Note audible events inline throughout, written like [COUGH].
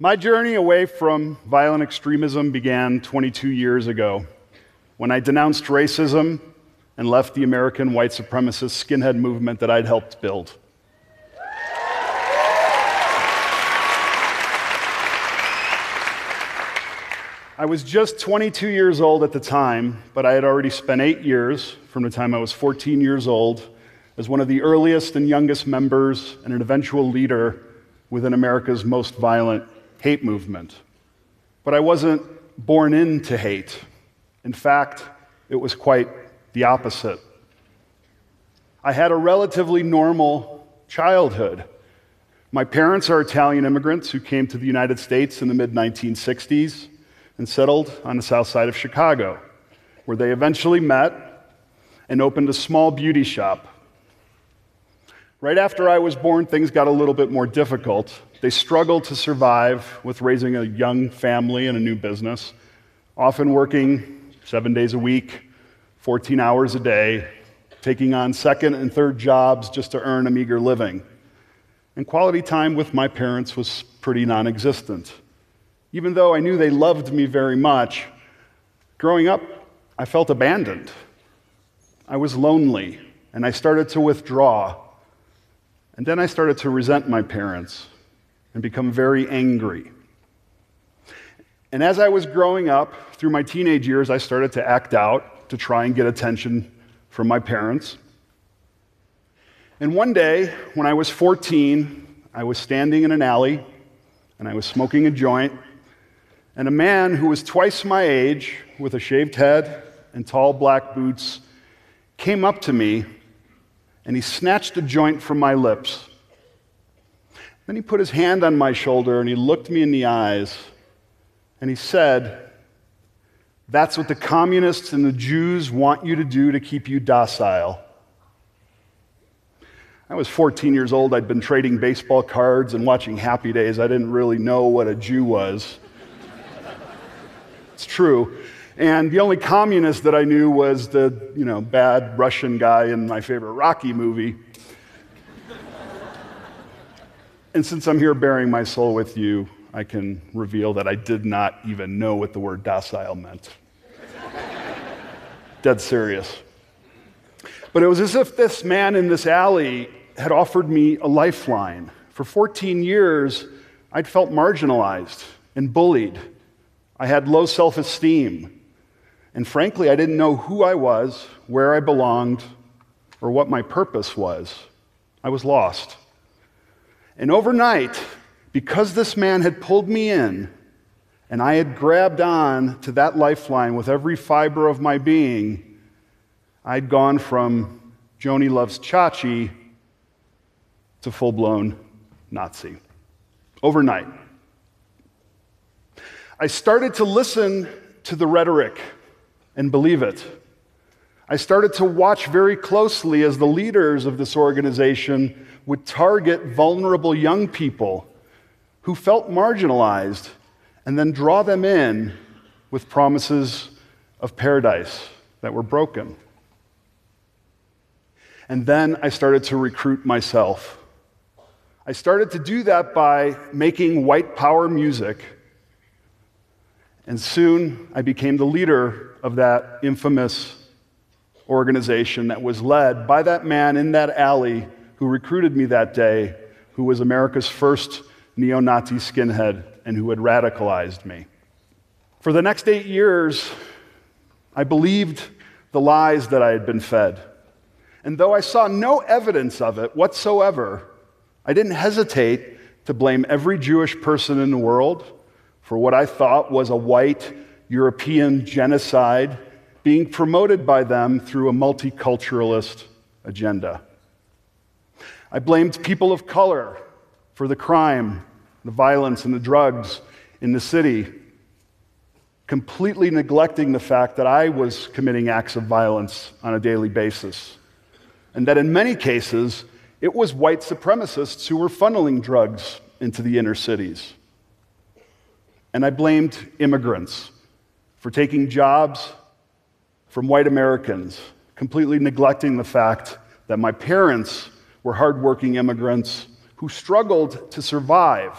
My journey away from violent extremism began 22 years ago when I denounced racism and left the American white supremacist skinhead movement that I'd helped build. I was just 22 years old at the time, but I had already spent eight years, from the time I was 14 years old, as one of the earliest and youngest members and an eventual leader within America's most violent hate movement. But I wasn't born into hate. In fact, it was quite the opposite. I had a relatively normal childhood. My parents are Italian immigrants who came to the United States in the mid 1960s and settled on the south side of Chicago, where they eventually met and opened a small beauty shop. Right after I was born, things got a little bit more difficult. They struggled to survive with raising a young family and a new business, often working seven days a week, 14 hours a day, taking on second and third jobs just to earn a meager living. And quality time with my parents was pretty non existent. Even though I knew they loved me very much, growing up, I felt abandoned. I was lonely, and I started to withdraw. And then I started to resent my parents and become very angry. And as I was growing up, through my teenage years, I started to act out to try and get attention from my parents. And one day, when I was 14, I was standing in an alley and I was smoking a joint and a man who was twice my age, with a shaved head and tall black boots, came up to me and he snatched a joint from my lips. Then he put his hand on my shoulder and he looked me in the eyes and he said, That's what the communists and the Jews want you to do to keep you docile. I was 14 years old. I'd been trading baseball cards and watching Happy Days. I didn't really know what a Jew was. [LAUGHS] It's true. And the only communist that I knew was the, you know, bad Russian guy in my favorite Rocky movie. And since I'm here baring my soul with you, I can reveal that I did not even know what the word docile meant. [LAUGHS] Dead serious. But it was as if this man in this alley had offered me a lifeline. For 14 years, I'd felt marginalized and bullied I had low self esteem. And frankly, I didn't know who I was, where I belonged, or what my purpose was. I was lost. And overnight, because this man had pulled me in, and I had grabbed on to that lifeline with every fiber of my being, I'd gone from Joni loves Chachi to full blown Nazi. Overnight. I started to listen to the rhetoric and believe it. I started to watch very closely as the leaders of this organization would target vulnerable young people who felt marginalized and then draw them in with promises of paradise that were broken. And then I started to recruit myself. I started to do that by making white power music and soon I became the leader of that infamous organization that was led by that man in that alley who recruited me that day, who was America's first neo Nazi skinhead and who had radicalized me. For the next eight years, I believed the lies that I had been fed. And though I saw no evidence of it whatsoever, I didn't hesitate to blame every Jewish person in the world for what I thought was a white European genocide being promoted by them through a multiculturalist agenda. I blamed people of color for the crime, the violence, and the drugs in the city, completely neglecting the fact that I was committing acts of violence on a daily basis. And that in many cases, it was white supremacists who were funneling drugs into the inner cities. And I blamed immigrants for taking jobs from white Americans, completely neglecting the fact that my parents were hardworking immigrants who struggled to survive.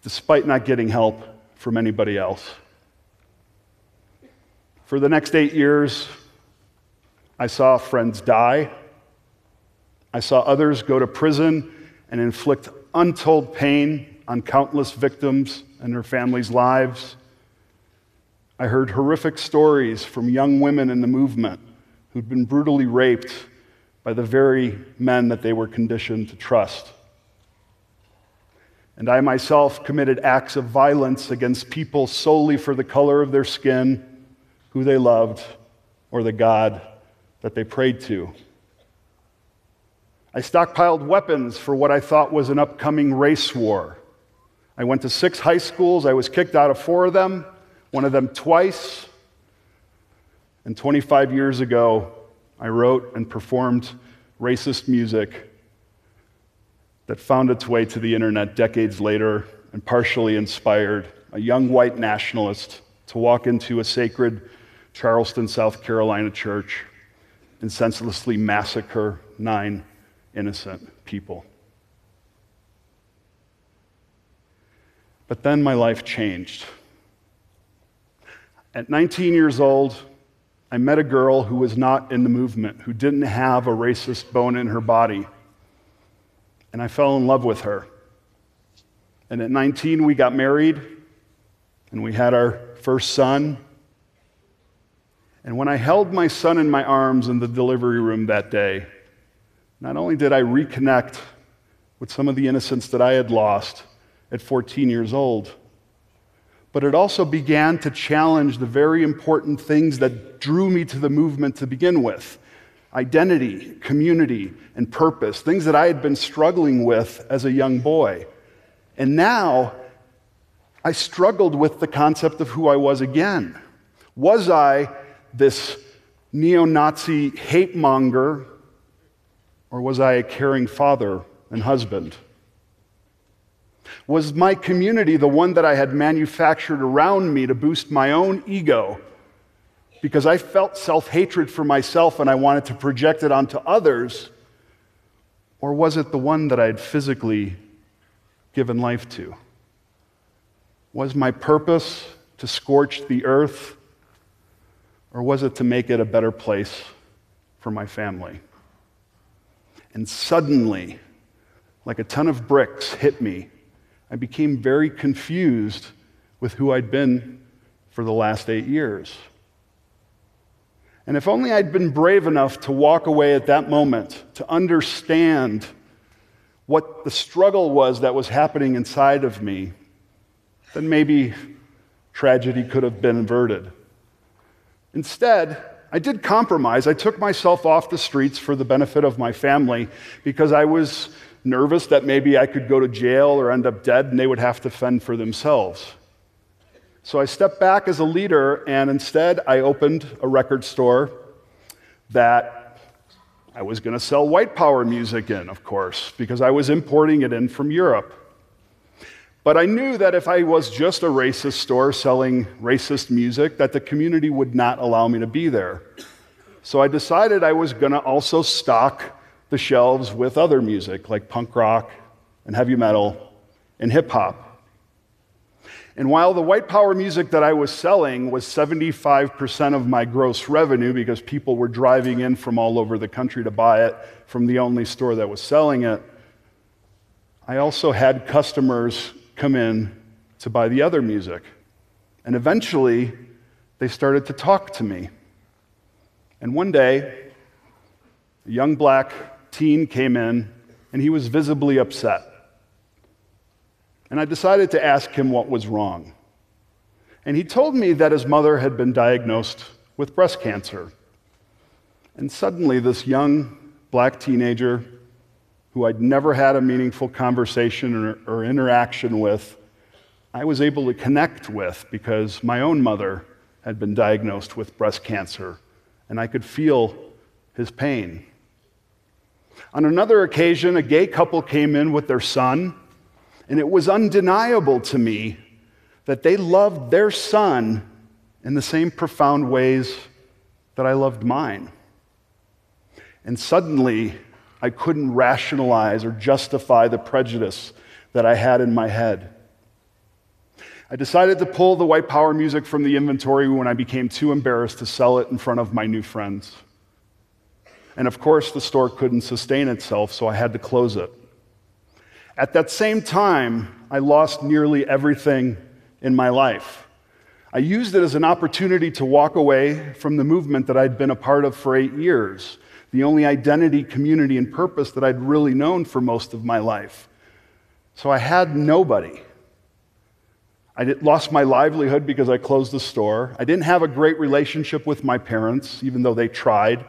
despite not getting help from anybody else. For the next eight years, I saw friends die. I saw others go to prison and inflict untold pain on countless victims and their families' lives. I heard horrific stories from young women in the movement who'd been brutally raped by the very men that they were conditioned to trust. And I myself committed acts of violence against people solely for the color of their skin, who they loved, or the God that they prayed to. I stockpiled weapons for what I thought was an upcoming race war. I went to six high schools. I was kicked out of four of them, one of them twice. And 25 years ago, I wrote and performed racist music that found its way to the internet decades later and partially inspired a young white nationalist to walk into a sacred Charleston, South Carolina church and senselessly massacre nine innocent people. But then my life changed. At 19 years old, I met a girl who was not in the movement, who didn't have a racist bone in her body. And I fell in love with her. And at 19, we got married, and we had our first son. And when I held my son in my arms in the delivery room that day, not only did I reconnect with some of the innocence that I had lost at 14 years old, but it also began to challenge the very important things that drew me to the movement to begin with identity, community, and purpose, things that I had been struggling with as a young boy. And now I struggled with the concept of who I was again. Was I this neo Nazi hate monger or was I a caring father and husband? Was my community the one that I had manufactured around me to boost my own ego because I felt self hatred for myself and I wanted to project it onto others? Or was it the one that I had physically given life to? Was my purpose to scorch the earth, or was it to make it a better place for my family? And suddenly, like a ton of bricks hit me, I became very confused with who I'd been for the last eight years. And if only I'd been brave enough to walk away at that moment, to understand what the struggle was that was happening inside of me, then maybe tragedy could have been averted. Instead, I did compromise. I took myself off the streets for the benefit of my family because I was nervous that maybe I could go to jail or end up dead and they would have to fend for themselves. So I stepped back as a leader and instead I opened a record store that I was going to sell white power music in, of course, because I was importing it in from Europe. But I knew that if I was just a racist store selling racist music, that the community would not allow me to be there. So I decided I was going to also stock the shelves with other music like punk rock and heavy metal and hip hop. And while the white power music that I was selling was 75% of my gross revenue because people were driving in from all over the country to buy it from the only store that was selling it, I also had customers come in to buy the other music. And eventually, they started to talk to me. And one day, a young black teen came in, and he was visibly upset. And I decided to ask him what was wrong. And he told me that his mother had been diagnosed with breast cancer. And suddenly, this young black teenager who I'd never had a meaningful conversation or, or, interaction with, I was able to connect with because my own mother had been diagnosed with breast cancer, and I could feel his pain. On another occasion, a gay couple came in with their son, and it was undeniable to me that they loved their son in the same profound ways that I loved mine. And suddenly, I couldn't rationalize or justify the prejudice that I had in my head. I decided to pull the white power music from the inventory when I became too embarrassed to sell it in front of my new friends. And of course, the store couldn't sustain itself, so I had to close it. At that same time, I lost nearly everything in my life. I used it as an opportunity to walk away from the movement that I'd been a part of for eight years, the only identity, community, and purpose that I'd really known for most of my life. So I had nobody. I lost my livelihood because I closed the store. I didn't have a great relationship with my parents, even though they tried.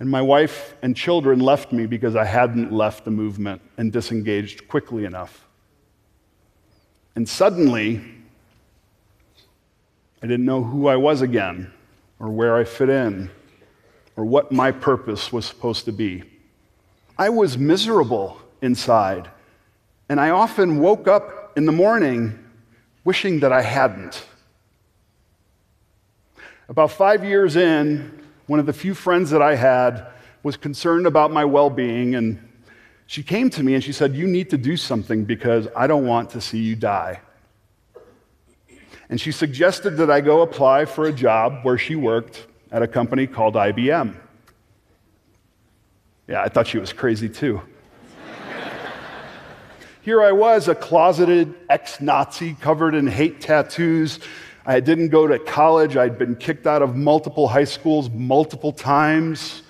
And my wife and children left me because I hadn't left the movement and disengaged quickly enough. And suddenly, I didn't know who I was again, or where I fit in, or what my purpose was supposed to be. I was miserable inside, and I often woke up in the morning wishing that I hadn't. About five years in, one of the few friends that I had was concerned about my well being, and she came to me and she said, You need to do something because I don't want to see you die. And she suggested that I go apply for a job where she worked at a company called IBM. Yeah, I thought she was crazy too. Here I was, a closeted ex Nazi covered in hate tattoos. I didn't go to college. I'd been kicked out of multiple high schools multiple times.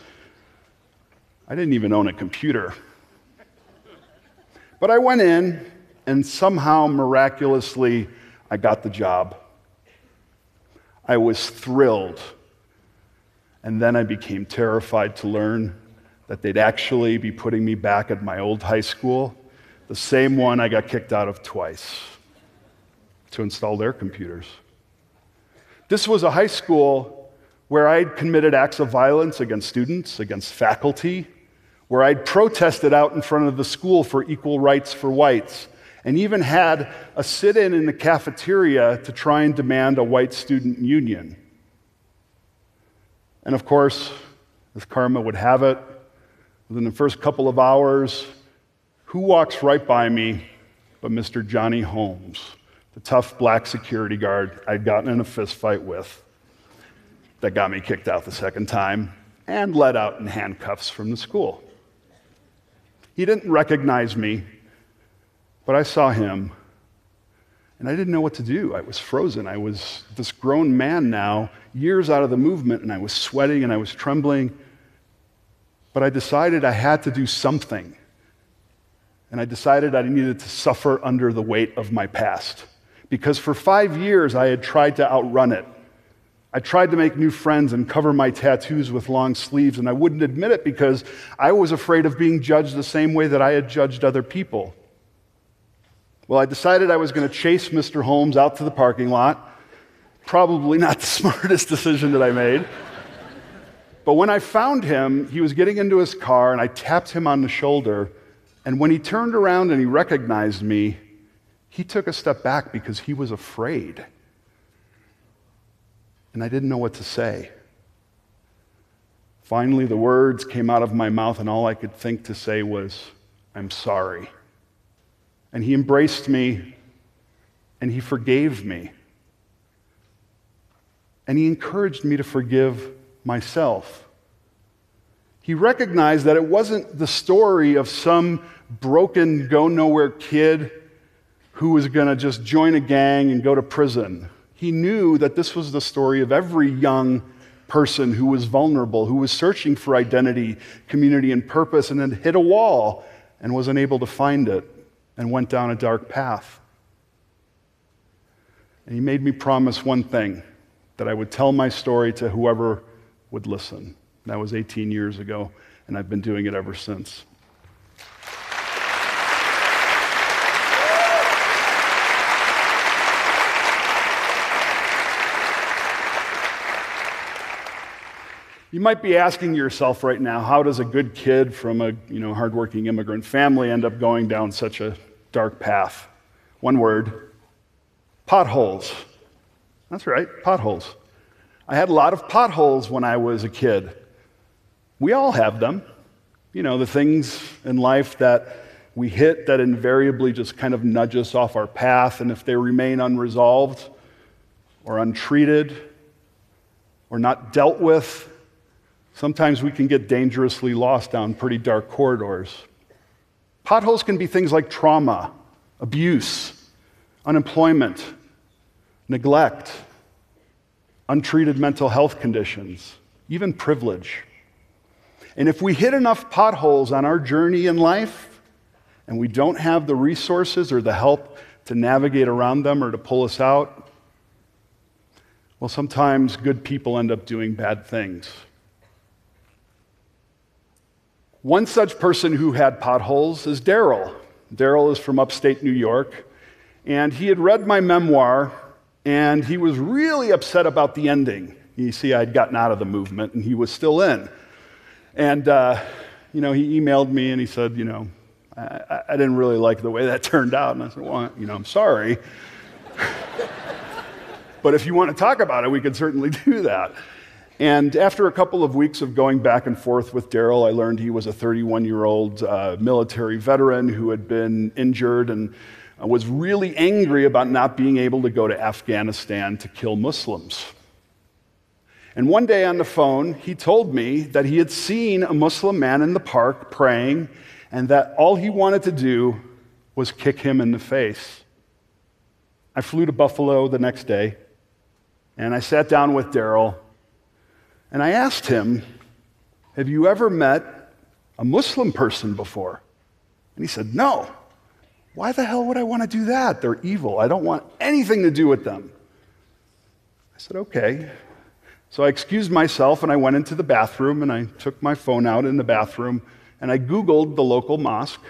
I didn't even own a computer. But I went in, and somehow, miraculously, I got the job. I was thrilled. And then I became terrified to learn that they'd actually be putting me back at my old high school, the same one I got kicked out of twice, to install their computers. This was a high school where I'd committed acts of violence against students, against faculty, where I'd protested out in front of the school for equal rights for whites, and even had a sit in in the cafeteria to try and demand a white student union. And of course, as karma would have it, within the first couple of hours, who walks right by me but Mr. Johnny Holmes, the tough black security guard I'd gotten in a fist fight with that got me kicked out the second time and let out in handcuffs from the school. He didn't recognize me, but I saw him, and I didn't know what to do. I was frozen. I was this grown man now, years out of the movement, and I was sweating and I was trembling. But I decided I had to do something. And I decided I needed to suffer under the weight of my past. Because for five years I had tried to outrun it. I tried to make new friends and cover my tattoos with long sleeves, and I wouldn't admit it because I was afraid of being judged the same way that I had judged other people. Well, I decided I was going to chase Mr. Holmes out to the parking lot. Probably not the [LAUGHS] smartest decision that I made. but when I found him, he was getting into his car, and I tapped him on the shoulder. And when he turned around and he recognized me, he took a step back because he was afraid and I didn't know what to say. Finally, the words came out of my mouth, and all I could think to say was, I'm sorry. And he embraced me, and he forgave me. And he encouraged me to forgive myself. He recognized that it wasn't the story of some broken, go nowhere kid who was going to just join a gang and go to prison. He knew that this was the story of every young person who was vulnerable, who was searching for identity, community, and purpose, and then hit a wall and was unable to find it and went down a dark path. And he made me promise one thing that I would tell my story to whoever would listen. That was 18 years ago, and I've been doing it ever since. You might be asking yourself right now, how does a good kid from a you know, hardworking immigrant family end up going down such a dark path? One word potholes. That's right, potholes. I had a lot of potholes when I was a kid. We all have them. You know, the things in life that we hit that invariably just kind of nudge us off our path, and if they remain unresolved or untreated or not dealt with, sometimes we can get dangerously lost down pretty dark corridors. Potholes can be things like trauma, abuse, unemployment, neglect, untreated mental health conditions, even privilege. And if we hit enough potholes on our journey in life and we don't have the resources or the help to navigate around them or to pull us out, well, sometimes good people end up doing bad things. One such person who had potholes is Daryl. Daryl is from upstate New York, and he had read my memoir, and he was really upset about the ending. You see, I'd gotten out of the movement, and he was still in. And, uh, you know, he emailed me and he said, you know, I, I, didn't really like the way that [LAUGHS] turned out. And I said, well, you know, I'm sorry. [LAUGHS] but if you want to talk about it, we could certainly [LAUGHS] do that. And after a couple of weeks of going back and forth with Daryl, I learned he was a 31 year old uh, military veteran who had been injured and uh, was really angry about not being able to go to Afghanistan to kill Muslims. And one day on the phone, he told me that he had seen a Muslim man in the park praying and that all he wanted to do was kick him in the face. I flew to Buffalo the next day and I sat down with Daryl and I asked him, Have you ever met a Muslim person before? And he said, No. Why the hell would I want to do that? They're evil. I don't want anything to do with them. I said, Okay. So I excused myself and I went into the bathroom and I took my phone out in the bathroom and I Googled the local mosque.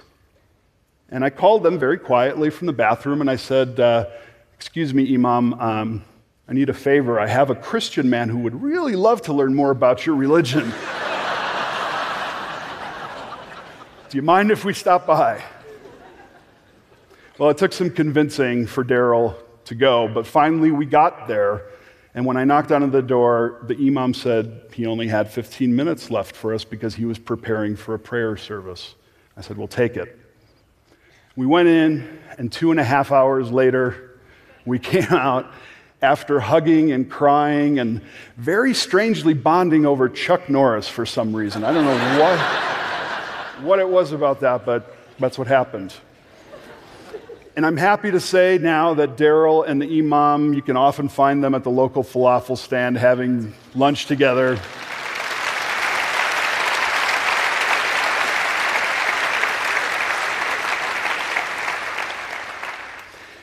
And I called them very quietly from the bathroom and I said, uh, Excuse me, Imam, um, I need a favor. I have a Christian man who would really love to learn more about your religion. Do you mind if we stop by? Well, it took some convincing for Daryl to go, but finally we got there. And when I knocked on the door, the imam said he only had 15 minutes left for us because he was preparing for a prayer service. I said, We'll take it. We went in, and two and a half hours later, we [LAUGHS] came out after hugging and crying and very strangely bonding over Chuck Norris for some reason. I don't know what, what it was about that, but that's what happened. And I'm happy to say now that Daryl and the Imam, you can often find them at the local falafel stand having lunch together.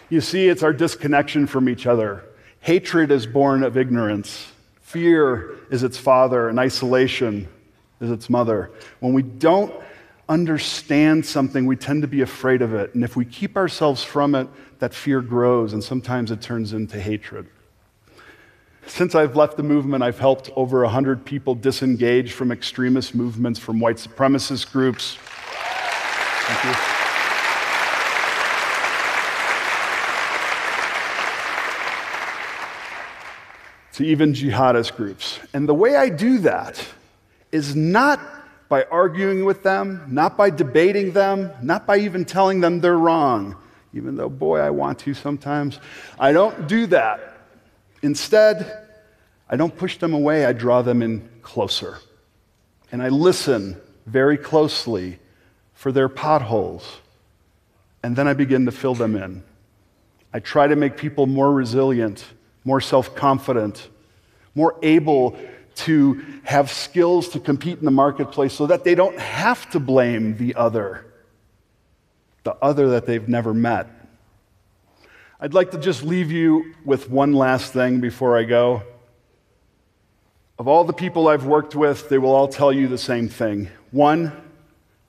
You see, it's our disconnection from each other Hatred is born of ignorance. Fear is its father, and isolation is its mother. When we don't understand something, we tend to be afraid of it. And if we keep ourselves from it, that fear grows, and sometimes it turns into hatred. Since I've left the movement, I've helped over 100 people disengage from extremist movements, from white supremacist groups. Thank you. To even jihadist groups. And the way I do that is not by arguing with them, not by debating them, not by even telling them they're wrong, even though, boy, I want to sometimes. I don't do that. Instead, I don't push them away, I draw them in closer. And I listen very closely for their potholes. And then I begin to fill them in. I try to make people more resilient more self confident, more able to have skills to compete in the marketplace so that they don't have to blame the other, the other that they've never met. I'd like to just leave you with one last thing before I go. Of all the people I've worked with, they will all tell you the same thing. One,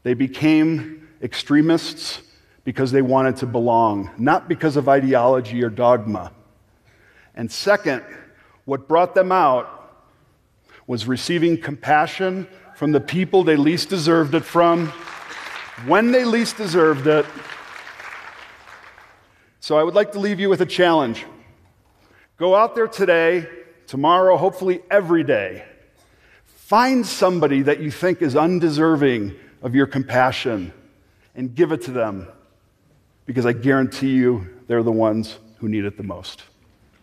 they became extremists because they wanted to belong, not because of ideology or dogma. And second, what brought them out was receiving compassion from the people they least deserved it from, when they least deserved it. So I would like to leave you with a challenge. Go out there today, tomorrow, hopefully every day. Find somebody that you think is undeserving of your compassion and give it to them because I guarantee you they're the ones who need it the most.